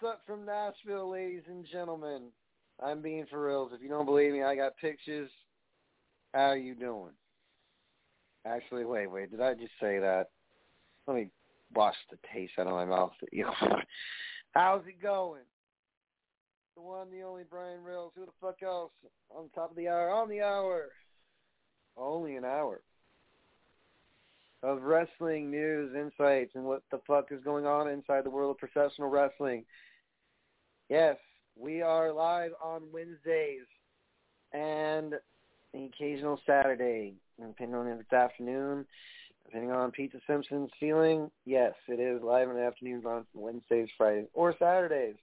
What's up from Nashville, ladies and gentlemen? I'm being for reals. If you don't believe me, I got pictures. How are you doing? Actually, wait, wait. Did I just say that? Let me wash the taste out of my mouth. You how's it going? The one, the only Brian Rails. Who the fuck else? On top of the hour. On the hour. Only an hour of wrestling news, insights, and what the fuck is going on inside the world of professional wrestling. Yes, we are live on Wednesdays and the occasional Saturday, depending on if it's afternoon, depending on Pizza Simpson's feeling. Yes, it is live in the afternoons on Wednesdays, Fridays, or Saturdays.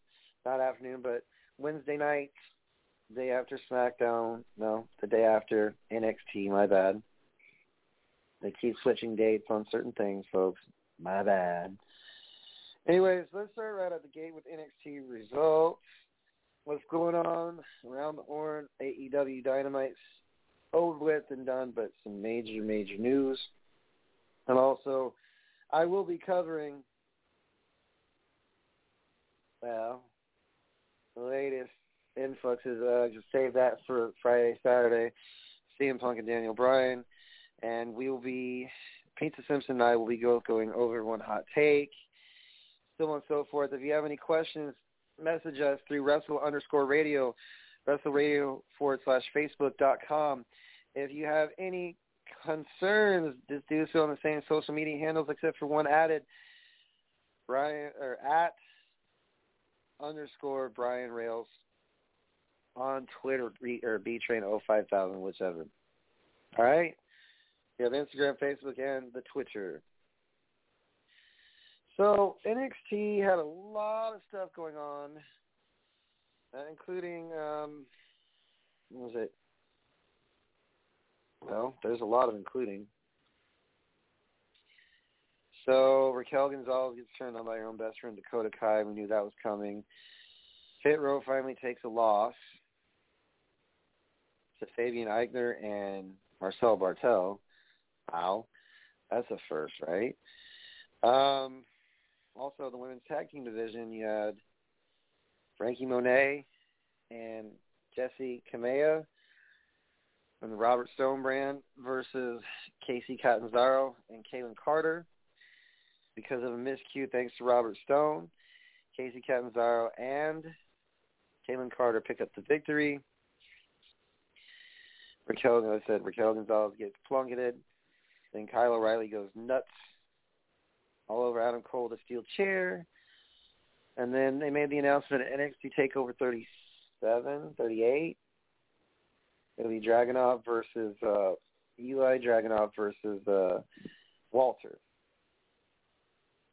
Not afternoon, but Wednesday nights, day after SmackDown. No, the day after NXT. My bad. They keep switching dates on certain things, folks. My bad. Anyways, let's start right at the gate with NXT results. What's going on around the horn? AEW Dynamite's over with and done, but some major, major news. And also, I will be covering, well, the latest influxes. Uh, just save that for Friday, Saturday. CM Punk and Daniel Bryan and we will be Pizza Simpson and I will be go, going over one hot take, so on and so forth. If you have any questions, message us through Wrestle underscore Radio, Wrestle Radio forward slash Facebook dot com. If you have any concerns, just do so on the same social media handles except for one added. Brian or at underscore Brian Rails on Twitter or B Train 05000, whichever. All right. We have Instagram, Facebook, and the Twitter. So NXT had a lot of stuff going on, uh, including um, what was it? Well, there's a lot of including. So Raquel Gonzalez gets turned on by her own best friend Dakota Kai. We knew that was coming. Hit Row finally takes a loss to Fabian Aichner and Marcel Barthel. Wow, that's a first, right? Um, also, the women's tag team division, you had Franky Monet and Jessi Kamea from the Robert Stone brand versus Kacy Catanzaro and Kayden Carter. Because of a miscue, thanks to Robert Stone, Kacy Catanzaro and Kayden Carter pick up the victory. Raquel, as I said, Raquel Gonzalez gets plunketed. Then Kyle O'Reilly goes nuts all over Adam Cole, the steel chair. And then they made the announcement at NXT TakeOver 37, 38. It'll be Dragunov versus uh, Eli Dragunov versus uh, Walter.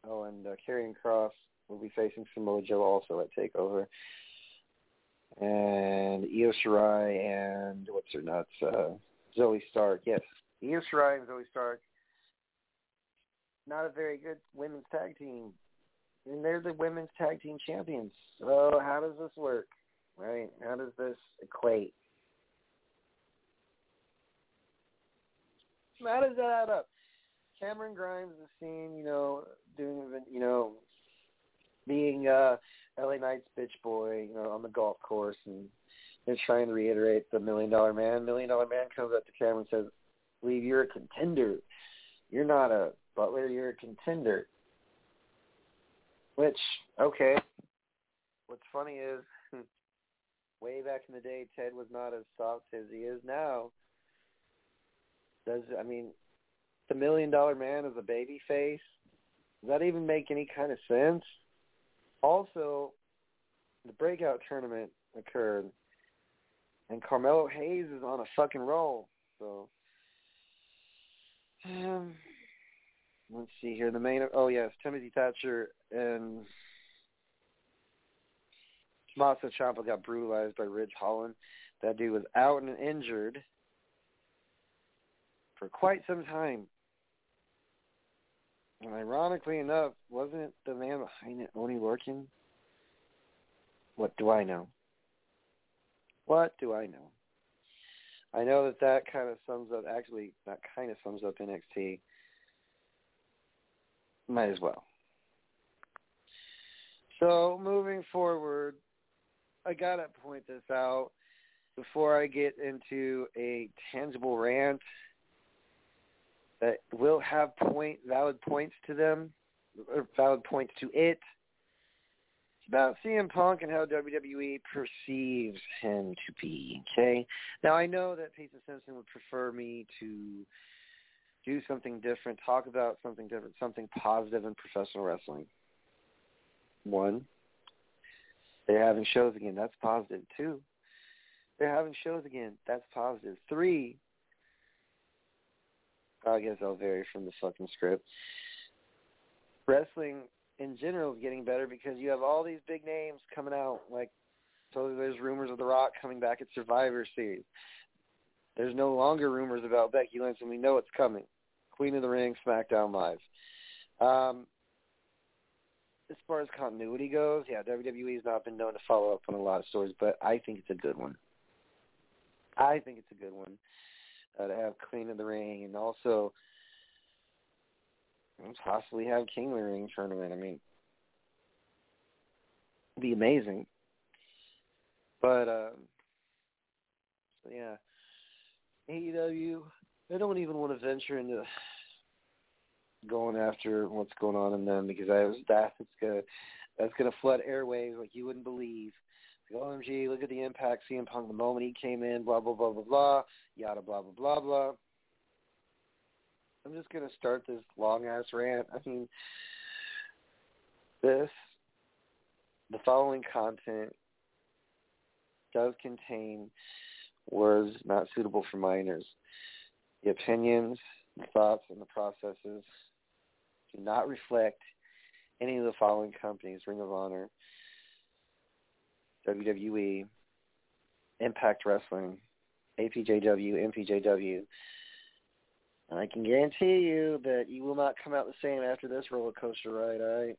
Oh, and uh, Karrion Kross will be facing Samoa Joe also at TakeOver. And Io Shirai and what's her nuts? Uh, Zoey Stark. Yes, Io Shirai and Zoey Stark, not a very good women's tag team. And they're the women's tag team champions. So how does this work? Right? How does this equate? How does that add up? Cameron Grimes is seen, you know, doing, you know, being uh LA Knight's bitch boy, you know, on the golf course and and trying to reiterate the million dollar man. Million dollar man comes up to Cameron and says, believe you're a contender. You're not a butler, you're a contender. Which, okay. What's funny is way back in the day, Ted was not as soft as he is now. Does I mean, the Million Dollar Man as a baby face? Does that even make any kind of sense? Also, the breakout tournament occurred, and Carmelo Hayes is on a fucking roll. So, um, let's see here. The main. Oh yes, Timothy Thatcher and Tommaso Ciampa got brutalized by Ridge Holland. That dude was out and injured for quite some time. And ironically enough, wasn't it the man behind it only working? What do I know? What do I know? I know that that kind of sums up, actually, that kind of sums up NXT. Might as well. So, moving forward, I got to point this out before I get into a tangible rant that will have point valid points to them or valid points to it. It's about CM Punk and how WWE perceives him to be. Okay. Now I know that Pizza Simpson would prefer me to do something different, talk about something different, something positive in professional wrestling. One, they're having shows again. That's positive. Two, they're having shows again. That's positive. Three, I guess I'll vary from the fucking script. Wrestling in general is getting better because you have all these big names coming out. Like, so there's rumors of The Rock coming back at Survivor Series. There's no longer rumors about Becky Lynch, and we know it's coming. Queen of the Ring, SmackDown Live. Um, as far as continuity goes, yeah, WWE has not been known to follow up on a lot of stories, but I think it's a good one. I think it's a good one uh, to have Queen of the Ring and also possibly have King of the Ring tournament. I mean, it'd be amazing. But uh, so yeah, AEW. I don't even want to venture into going after what's going on in them because I was that it's gonna that's gonna flood airwaves like you wouldn't believe. Like, OMG, look at the impact CM Punk the moment he came in, blah blah blah blah blah, yada blah blah blah blah. I'm just gonna start this long ass rant. I mean this the following content does contain words not suitable for minors. The opinions, the thoughts, and the processes do not reflect any of the following companies, Ring of Honor, WWE, Impact Wrestling, APJW, MPJW. And I can guarantee you that you will not come out the same after this roller coaster ride, all right?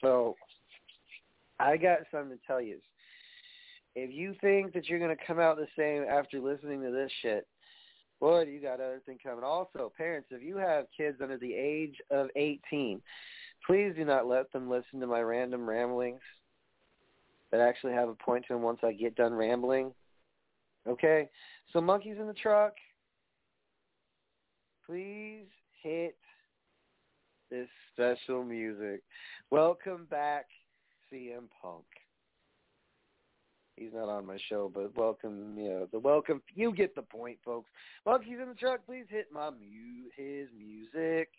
So, I got something to tell you. If you think that you're going to come out the same after listening to this shit, boy, you got other thing coming. Also, parents, if you have kids under the age of 18, please do not let them listen to my random ramblings that actually have a point to them once I get done rambling. Okay? So monkeys in the truck, please hit this special music. Welcome back, CM Punk. He's not on my show, but welcome, you know, the welcome. You get the point, folks. Monkeys in the truck, please hit my mu- his music.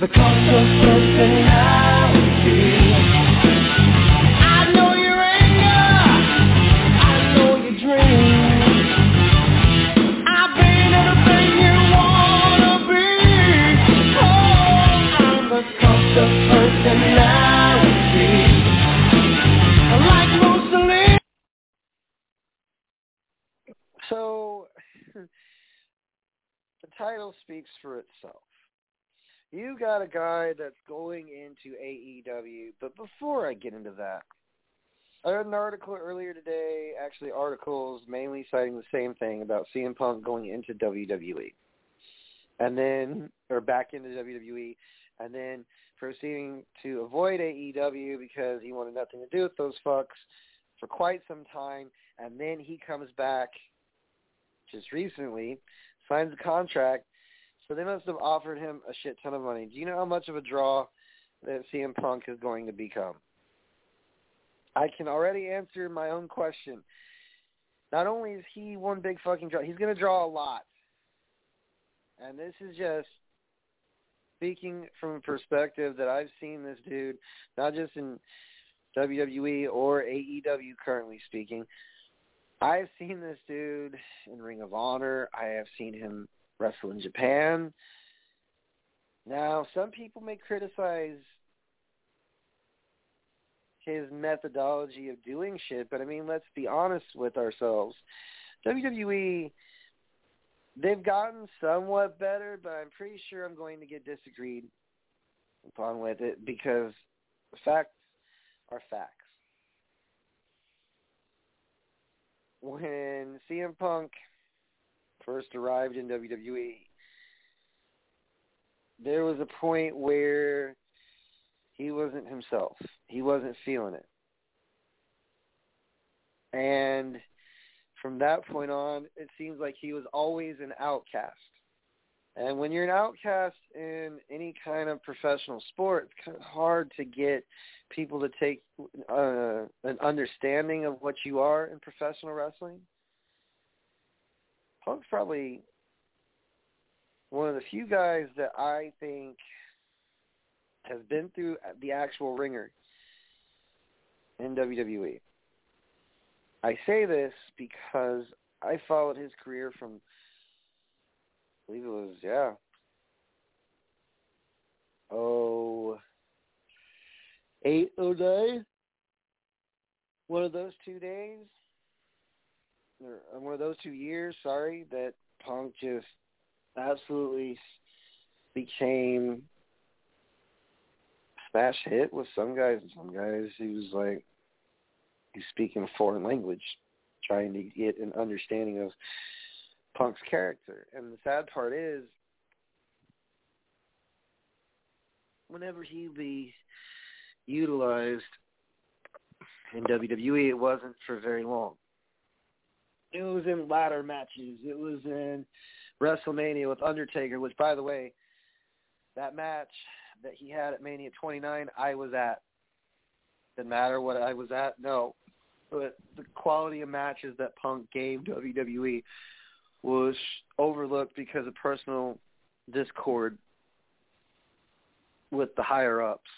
The Cult of Personality. So, the title speaks for itself you got a guy that's going into AEW. But before I get into that, I read an article earlier today, actually articles mainly citing the same thing about CM Punk going into WWE. And then, or back into WWE, and then proceeding to avoid AEW because he wanted nothing to do with those fucks for quite some time. And then he comes back just recently, signs a contract. So they must have offered him a shit ton of money. Do you know how much of a draw that CM Punk is going to become? I can already answer my own question. Not only is he one big fucking draw, he's going to draw a lot. And this is just speaking from a perspective that I've seen this dude, not just in WWE or AEW currently speaking. I've seen this dude in Ring of Honor. I have seen him wrestle in Japan. Now, some people may criticize his methodology of doing shit, but I mean, let's be honest with ourselves. WWE, they've gotten somewhat better, but I'm pretty sure I'm going to get disagreed upon with it because facts are facts. When CM Punk first arrived in WWE, there was a point where he wasn't himself. He wasn't feeling it. And from that point on, it seems like he was always an outcast. And when you're an outcast in any kind of professional sport, it's kind of hard to get people to take uh, an understanding of what you are in professional wrestling. Punk's probably one of the few guys that I think has been through the actual ringer in WWE. I say this because I followed his career from, believe it was, yeah, oh, eight oh nine. One of those two days, or uh, one of those two years, sorry, that Punk just absolutely became smash hit with some guys and some guys he was like he's speaking a foreign language, trying to get an understanding of Punk's character. And the sad part is whenever he be utilized in WWE it wasn't for very long. It was in ladder matches. It was in WrestleMania with Undertaker, which by the way, that match that he had at Mania 29, I was at. Didn't matter what I was at, no. But the quality of matches that Punk gave WWE was overlooked because of personal discord with the higher ups.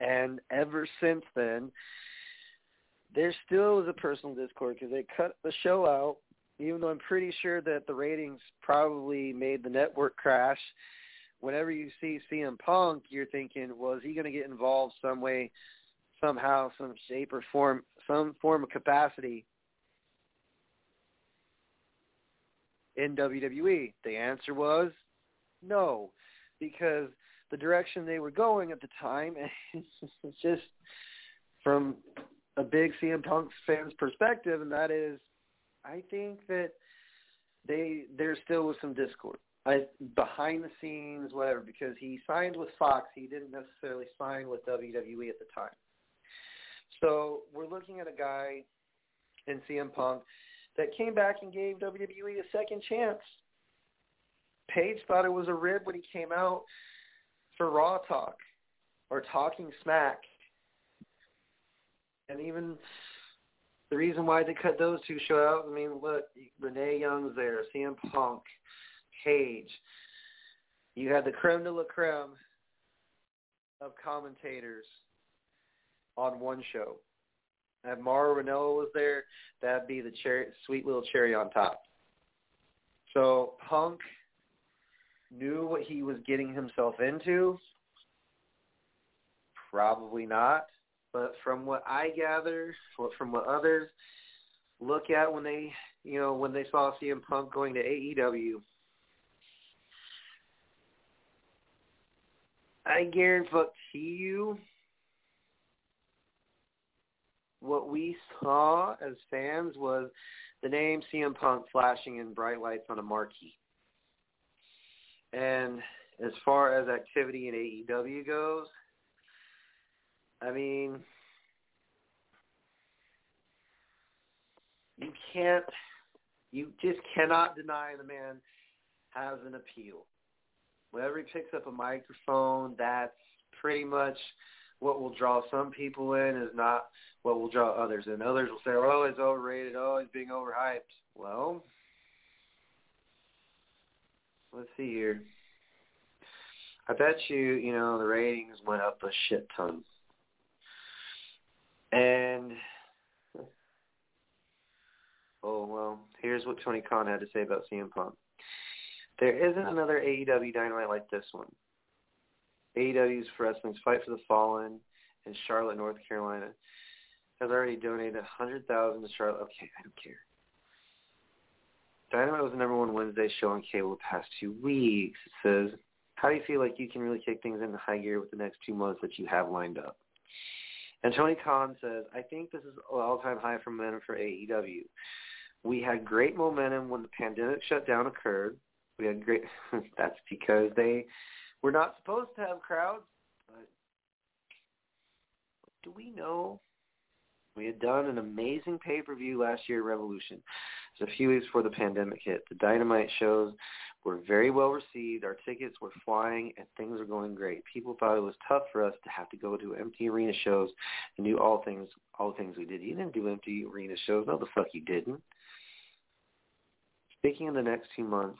And ever since then, there still is a personal discord because they cut the show out. Even though I'm pretty sure that the ratings probably made the network crash whenever you see CM Punk, you're thinking, well, is he going to get involved some way, somehow, some shape or form, some form of capacity in WWE? The answer was no, because the direction they were going at the time, it's just from a big CM Punk fan's perspective, and that is, I think that they there still was some discord. I, behind the scenes, whatever, because he signed with Fox. He didn't necessarily sign with WWE at the time. So we're looking at a guy in CM Punk that came back and gave WWE a second chance. Paige thought it was a rib when he came out for Raw Talk or Talking Smack. And even the reason why they cut those two shows out, I mean, look, Renee Young's there, CM Punk, Paige. You had the creme de la creme of commentators on one show. If Mauro Ranallo was there, that'd be the cherry, sweet little cherry on top. So Punk knew what he was getting himself into. Probably not, but from what I gather, from what others look at when they, you know, when they saw CM Punk going to AEW, I guarantee you what we saw as fans was the name CM Punk flashing in bright lights on a marquee. And as far as activity in AEW goes, I mean, you can't You just cannot deny the man has an appeal. Whenever he picks up a microphone, that's pretty much what will draw some people in is not what will draw others in. Others will say, oh, he's overrated. Oh, he's being overhyped. Well, let's see here. I bet you, you know, the ratings went up a shit ton. And oh well, here's what Tony Khan had to say about CM Punk. There isn't another AEW Dynamite like this one. AEW's for Wrestling's Fight for the Fallen in Charlotte, North Carolina, has already donated a hundred thousand to Charlotte. Okay, I don't care. Dynamite was the number one Wednesday show on cable the past two weeks. It says, how do you feel like you can really kick things into high gear with the next two months that you have lined up? And Tony Khan says, I think this is an all-time high for momentum for AEW. We had great momentum when the pandemic shutdown occurred. We had great. that's because they were not supposed to have crowds. But what do we know? We had done an amazing pay-per-view last year Revolution. It's a few weeks before the pandemic hit. The Dynamite shows were very well received. Our tickets were flying, and things were going great. People thought it was tough for us to have to go to empty arena shows and do all things, all the things we did. You didn't do empty arena shows. No, the fuck you didn't. Speaking of the next two months,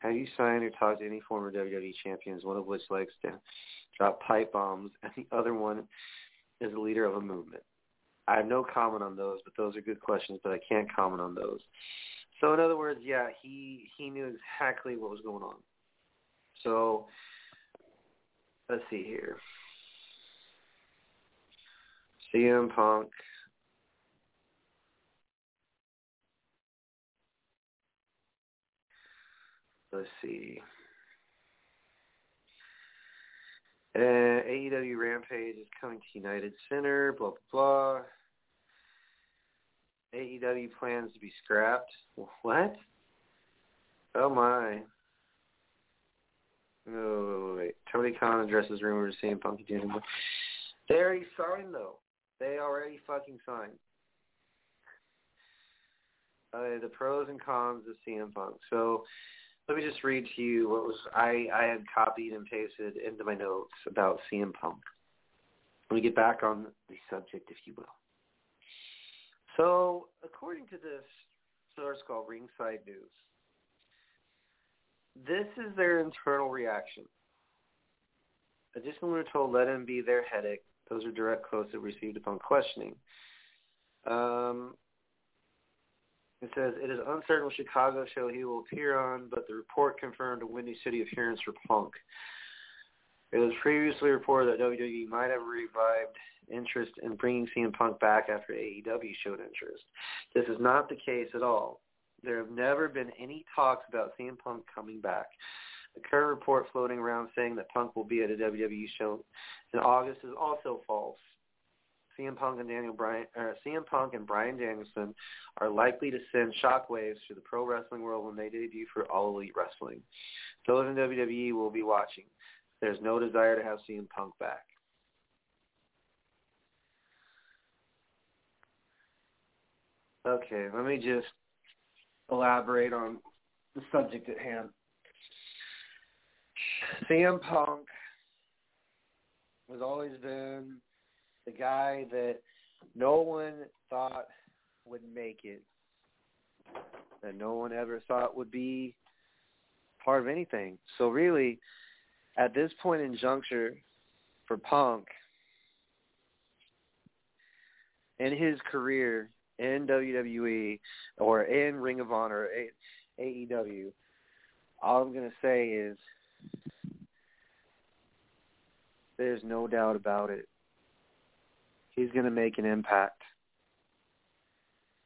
have you signed or talked to any former WWE champions, one of which likes to drop pipe bombs, and the other one is the leader of a movement? I have no comment on those, but those are good questions, but I can't comment on those. So in other words, yeah, he he knew exactly what was going on. So let's see here. CM Punk. Let's see. Uh, AEW Rampage is coming to United Center, blah, blah, blah. AEW plans to be scrapped. What? Oh my. Oh, wait. wait. Tony Khan addresses rumors of CM Punk and They already signed though. They already fucking signed. Uh, the pros and cons of CM Punk. So let me just read to you what was I, I had copied and pasted into my notes about CM Punk. Let me get back on the subject, if you will. So, according to this source called Ringside News, this is their internal reaction. Additionally, we're told let him be their headache. Those are direct quotes that received upon questioning. Um, it says, it is uncertain what Chicago show he will appear on, but the report confirmed a Windy City appearance for Punk. It was previously reported that WWE might have revived interest in bringing CM Punk back after AEW showed interest. This is not the case at all. There have never been any talks about CM Punk coming back. The current report floating around saying that Punk will be at a WWE show in August is also false. CM Punk and Daniel Bryan, uh, CM Punk and Bryan Danielson are likely to send shockwaves through the pro wrestling world when they debut for All Elite Wrestling. Those in WWE will be watching. There's no desire to have CM Punk back. Okay, let me just elaborate on the subject at hand. CM Punk has always been the guy that no one thought would make it, that no one ever thought would be part of anything. So really, at this point in juncture for Punk, in his career in WWE or in Ring of Honor AEW, all I'm going to say is there's no doubt about it he's going to make an impact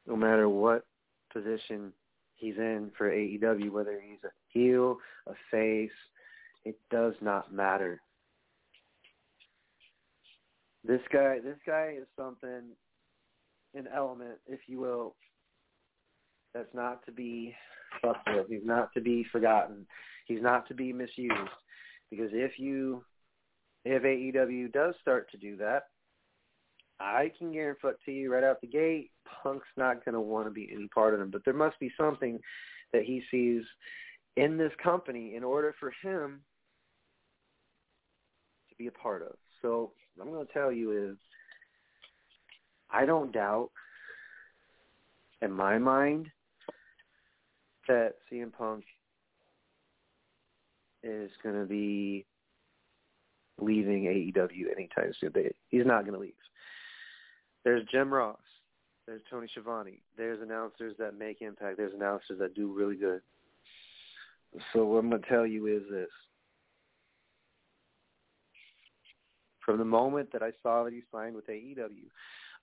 no matter what position he's in for AEW, whether he's a heel, a face, it does not matter. This guy, this guy is something, an element, if you will, that's not to be fucked with. He's not to be forgotten. He's not to be misused. Because if you, if AEW does start to do that, I can guarantee you right out the gate, Punk's not going to want to be any part of them. But there must be something that he sees in this company in order for him to be a part of. So what I'm going to tell you is I don't doubt in my mind that CM Punk is going to be leaving AEW anytime soon. He's not going to leave. There's Jim Ross. There's Tony Schiavone. There's announcers that make impact. There's announcers that do really good. So what I'm going to tell you is this. From the moment that I saw that he signed with AEW,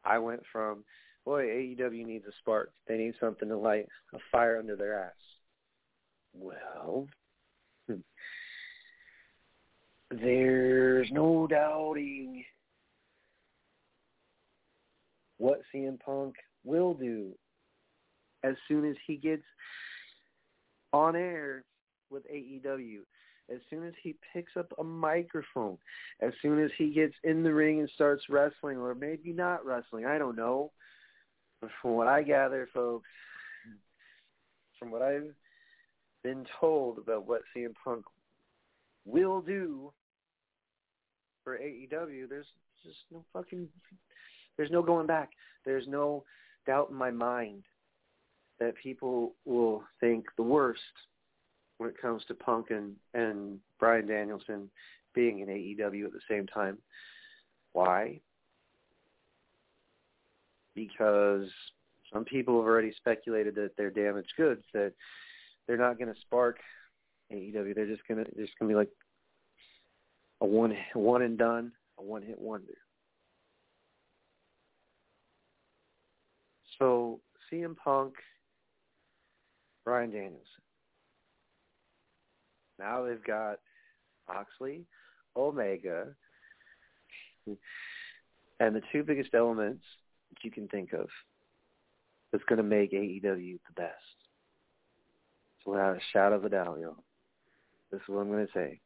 I went from, boy, AEW needs a spark. They need something to light a fire under their ass. Well, hmm. there's no doubting what CM Punk will do as soon as he gets on air with AEW, as soon as he picks up a microphone, as soon as he gets in the ring and starts wrestling, or maybe not wrestling, I don't know. But from what I gather, folks, from what I've been told about what CM Punk will do for AEW, there's just no fucking there's no going back. There's no doubt in my mind that people will think the worst when it comes to Punk and, and Bryan Danielson being in AEW at the same time. Why? Because some people have already speculated that they're damaged goods, that they're not going to spark AEW. They're just going to just going to be like a one one and done, a one hit wonder. So CM Punk, Bryan Danielson. Now they've got Moxley, Omega, and the two biggest elements that you can think of that's going to make AEW the best. So without a shadow of a doubt, yo, this is what I'm going to say.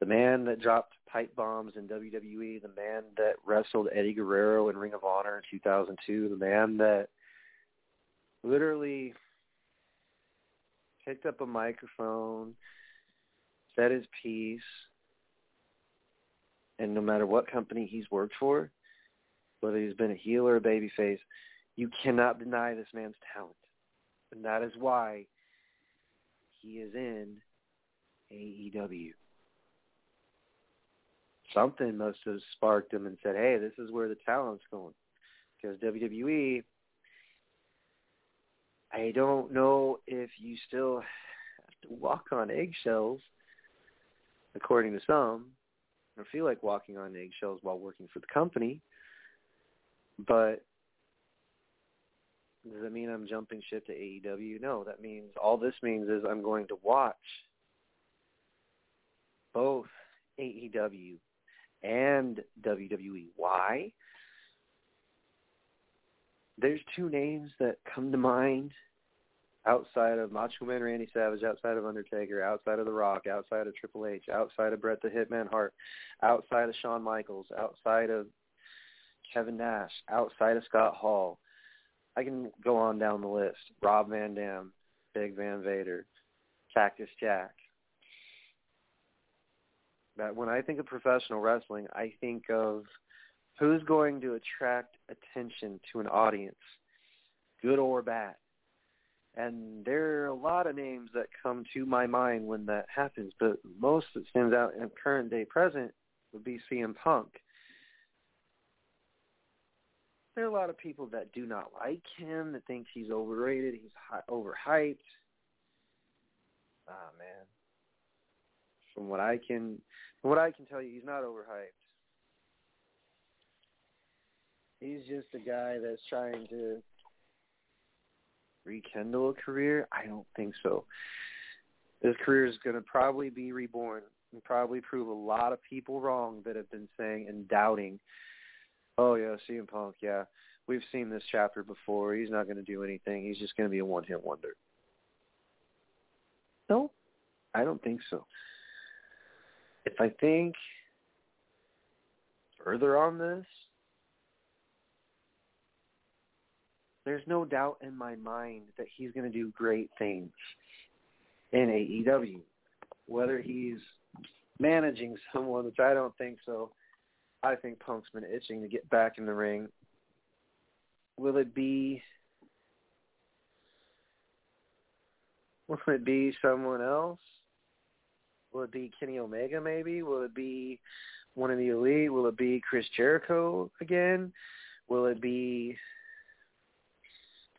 The man that dropped pipe bombs in WWE, the man that wrestled Eddie Guerrero in Ring of Honor in 2002, the man that literally picked up a microphone, said his piece, and no matter what company he's worked for, whether he's been a heel or a babyface, you cannot deny this man's talent. And that is why he is in AEW something must have sparked him and said, "Hey, this is where the talent's going." Because WWE, I don't know if you still have to walk on eggshells, according to some. I don't feel like walking on eggshells while working for the company, but does that mean I'm jumping ship to AEW? No, that means all this means is I'm going to watch both AEW and WWE. Why? There's two names that come to mind outside of Macho Man Randy Savage, outside of Undertaker, outside of The Rock, outside of Triple H, outside of Bret the Hitman Hart, outside of Shawn Michaels, outside of Kevin Nash, outside of Scott Hall. I can go on down the list. Rob Van Dam, Big Van Vader, Cactus Jack, that when I think of professional wrestling, I think of who's going to attract attention to an audience, good or bad. And there are a lot of names that come to my mind when that happens, but most that stands out in current day present would be CM Punk. There are a lot of people that do not like him, that think he's overrated, he's high, overhyped. Ah, man. From what I can from what I can tell you, he's not overhyped. He's just a guy that's trying to rekindle a career. I don't think so. His career is going to probably be reborn and probably prove a lot of people wrong that have been saying and doubting, oh, yeah, CM Punk, yeah, we've seen this chapter before. He's not going to do anything. He's just going to be a one-hit wonder. No, I don't think so if I think further on this, there's no doubt in my mind that he's going to do great things in AEW. Whether he's managing someone, which I don't think so, I think Punk's been itching to get back in the ring. Will it be? Will it be someone else? Will it be Kenny Omega maybe? Will it be one of the elite? Will it be Chris Jericho again? Will it be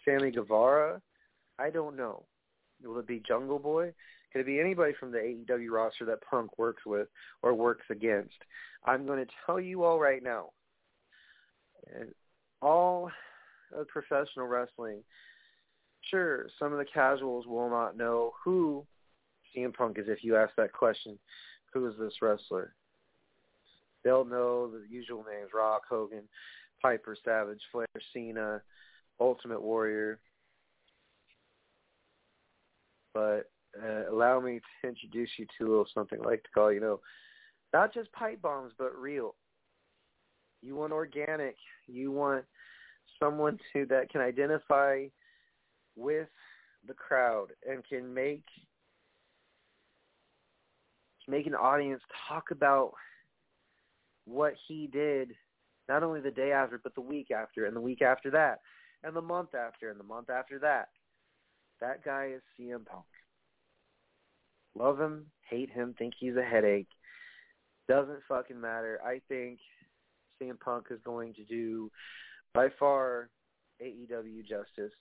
Sammy Guevara? I don't know. Will it be Jungle Boy? Could it be anybody from the AEW roster that Punk works with or works against? I'm going to tell you all right now. All of professional wrestling, sure, some of the casuals will not know who CM Punk is if you ask that question. Who is this wrestler? They'll know the usual names, Rock, Hogan, Piper, Savage, Flair, Cena, Ultimate Warrior. But uh, allow me to introduce you to a little something I like to call, you know, not just pipe bombs, but real. You want organic. You want someone to that can identify with the crowd and can make make an audience talk about what he did not only the day after but the week after and the week after that and the month after and the month after that. That guy is CM Punk. Love him hate him think he's a headache. Doesn't fucking matter. I think CM Punk is going to do by far AEW justice.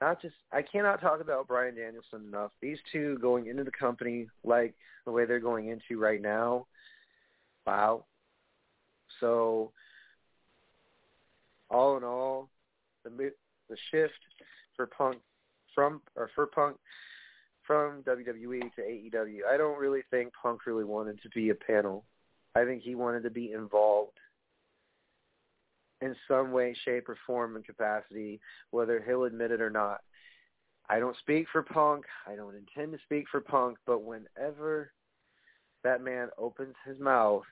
Not just I cannot talk about Bryan Danielson enough. These two going into the company like the way they're going into right now. Wow. So all in all, the the shift for Punk from or for Punk from WWE to AEW. I don't really think Punk really wanted to be a panel. I think he wanted to be involved in some way, shape, or form and capacity, whether he'll admit it or not. I don't speak for Punk. I don't intend to speak for Punk, but whenever that man opens his mouth,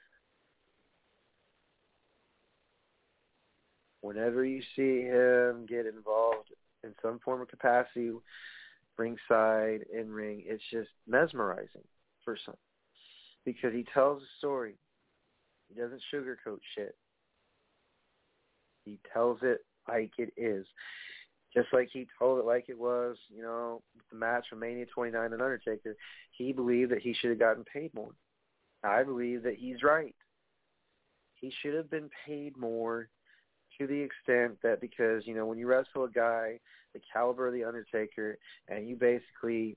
whenever you see him get involved in some form of capacity, ringside, in ring, it's just mesmerizing for some because he tells a story. He doesn't sugarcoat shit. He tells it like it is. Just like he told it like it was, you know, the match from Mania 29 and Undertaker, he believed that he should have gotten paid more. I believe that he's right. He should have been paid more to the extent that because, you know, when you wrestle a guy the caliber of the Undertaker and you basically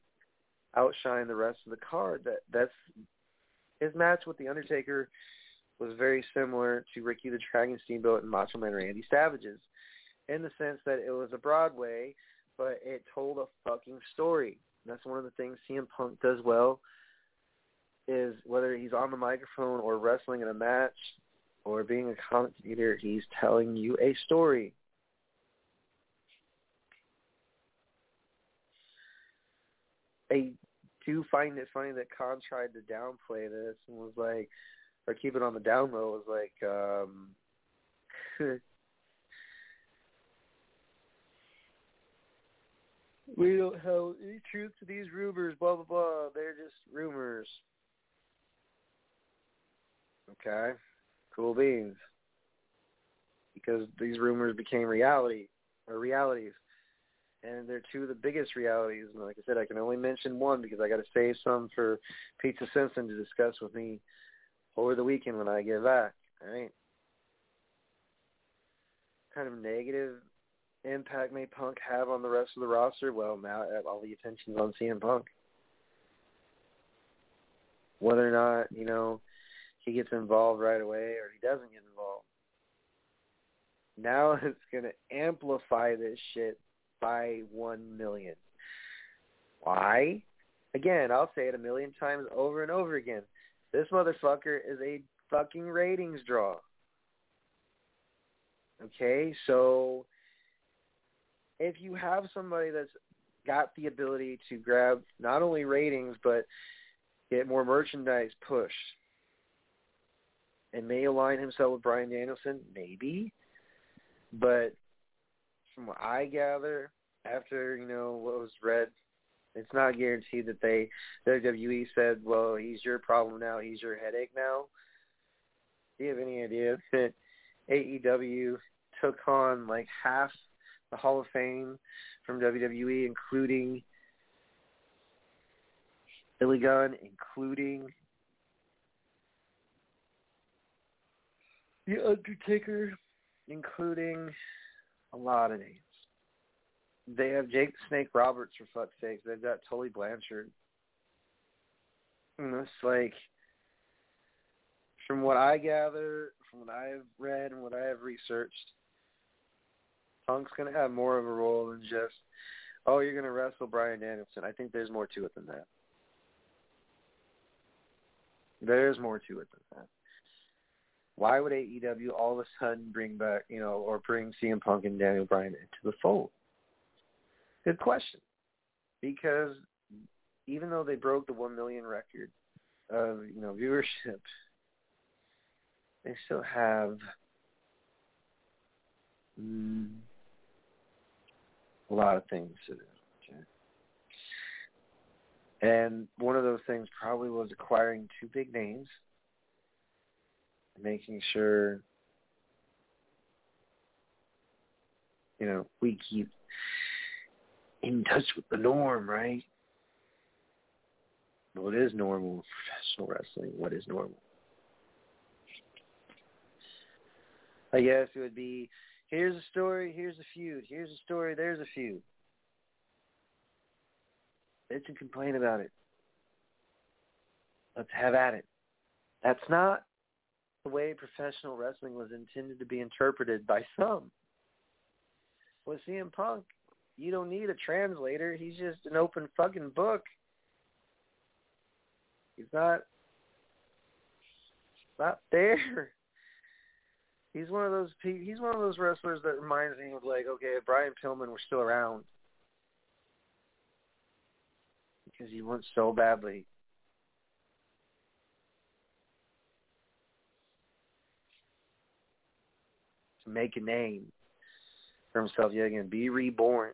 outshine the rest of the card, that that's his match with the Undertaker was very similar to Ricky the Dragon Steamboat and Macho Man Randy Savage's in the sense that it was a Broadway, but it told a fucking story. That's one of the things CM Punk does well is whether he's on the microphone or wrestling in a match or being a commentator, he's telling you a story. I do find it funny that Khan tried to downplay this and was like, or keep it on the down low was like um we don't have any truth to these rumors, blah blah blah. They're just rumors. Okay. Cool beans. Because these rumors became reality or realities. And they're two of the biggest realities. And like I said, I can only mention one because I got to save some for Pizza Simpson to discuss with me over the weekend when I get back. Right. Kind of negative impact may Punk have on the rest of the roster? Well, now all the attention's on CM Punk. Whether or not, you know, he gets involved right away or he doesn't get involved. Now it's going to amplify this shit by one million. Why? Again, I'll say it a million times over and over again. This motherfucker is a fucking ratings draw. Okay, so if you have somebody that's got the ability to grab not only ratings but get more merchandise pushed and may align himself with Bryan Danielson, maybe. But from what I gather, after you know what was read, it's not guaranteed that they WWE said, "Well, he's your problem now. He's your headache now." Do you have any idea that AEW took on like half the Hall of Fame from WWE, including Billy Gunn, including The Undertaker, including a lot of names. They have Jake Snake Roberts for fuck's sake. They've got Tully Blanchard. And it's like, from what I gather, from what I've read and what I have researched, Punk's going to have more of a role than just, oh, you're going to wrestle Bryan Danielson. I think there's more to it than that. There's more to it than that. Why would AEW all of a sudden bring back, you know, or bring CM Punk and Daniel Bryan into the fold? Good question. Because even though they broke the one million record of, you know, viewership, they still have mm, a lot of things to do. And one of those things probably was acquiring two big names, making sure, you know, we keep in touch with the norm, right? What is normal professional wrestling? What is normal? I guess it would be here's a story, here's a feud, here's a story, there's a feud. Bitch and complain about it. Let's have at it. That's not the way professional wrestling was intended to be interpreted by some. With CM Punk, you don't need a translator. He's just an open fucking book. He's not not there. He's one of those he's one of those wrestlers that reminds me of like, okay, if Brian Pillman were still around. Because he wants so badly. To make a name for himself yet again. Be reborn.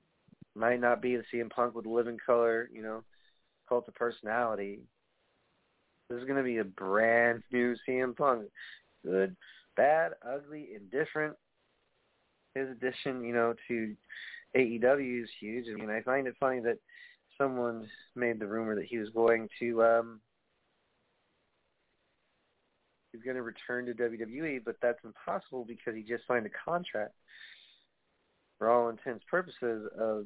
Might not be the CM Punk with Living Colour, you know, cult of personality. This is going to be a brand new CM Punk. Good, bad, ugly, indifferent. His addition, you know, to AEW is huge. I mean, I find it funny that someone made the rumor that he was going to um he's going to return to WWE, but that's impossible because he just signed a contract for all intents purposes of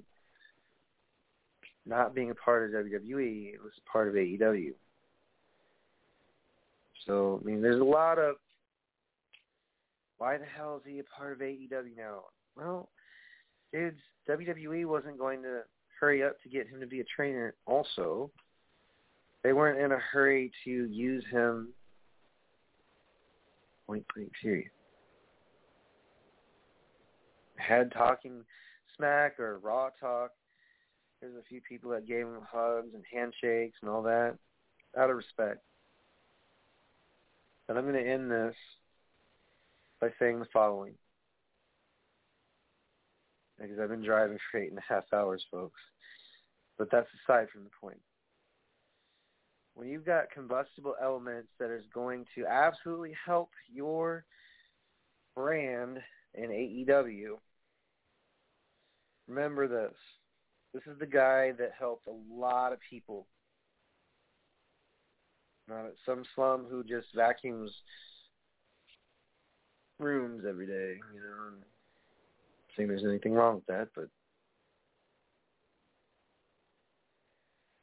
not being a part of WWE. It was part of AEW. So, I mean, there's a lot of why the hell is he a part of AEW now? Well, dudes, WWE wasn't going to hurry up to get him to be a trainer also. They weren't in a hurry to use him point blank period. Had talking smack or raw talk. There's a few people that gave him hugs and handshakes and all that out of respect. But I'm going to end this by saying the following. Because I've been driving for eight and a half hours, folks. But that's aside from the point. When you've got combustible elements that is going to absolutely help your brand in AEW, remember this. This is the guy that helped a lot of people. Not some slum who just vacuums rooms every day, you know. And I think there's anything wrong with that, but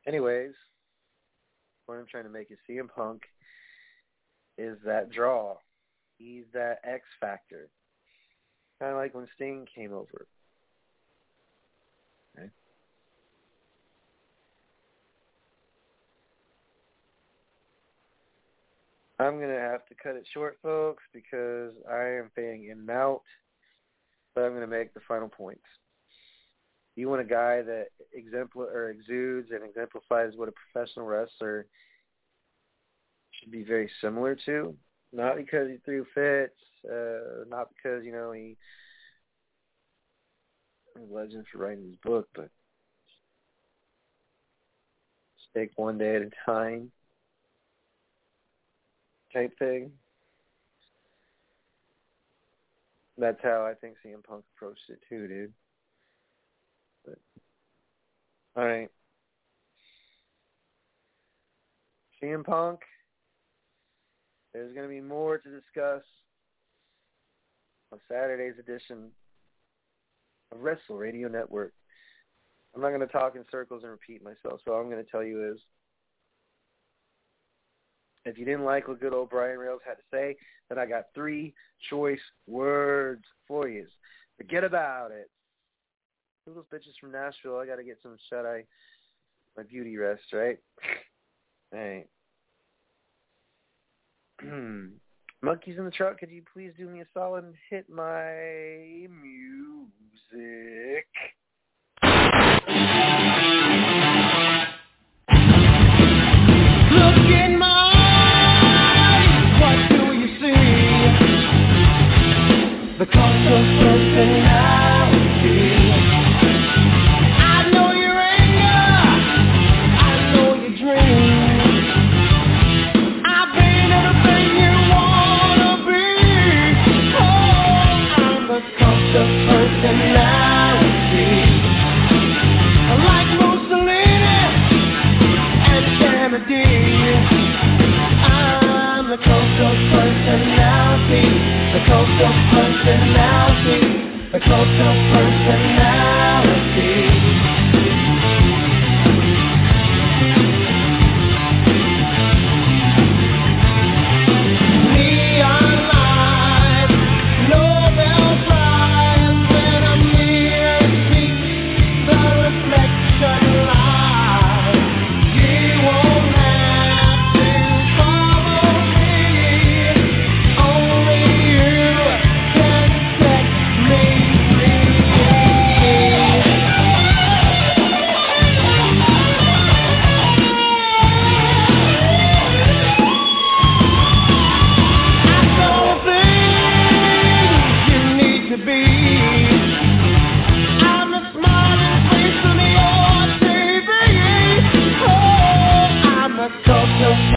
anyways, what I'm trying to make is CM Punk is that draw. He's that X factor. Kind of like when Sting came over. I'm going to have to cut it short, folks, because I am fading in and out. But I'm going to make the final points. You want a guy that exempl- or exudes and exemplifies what a professional wrestler should be very similar to. Not because he threw fits, uh, not because, you know, he legend for writing his book, but take one day at a time type thing. That's how I think CM Punk approached it too, dude. But all right. CM Punk, there's going to be more to discuss on Saturday's edition of Wrestle Radio Network. I'm not going to talk in circles and repeat myself, so all I'm going to tell you is if you didn't like what good old Brian Rails had to say, then I got three choice words for you. Forget about it. Who those bitches from Nashville? I got to get some shut eye, my beauty rest, right? Hey. Hmm. Monkeys in the truck, could you please do me a solid and hit my music? The Cult of Personality.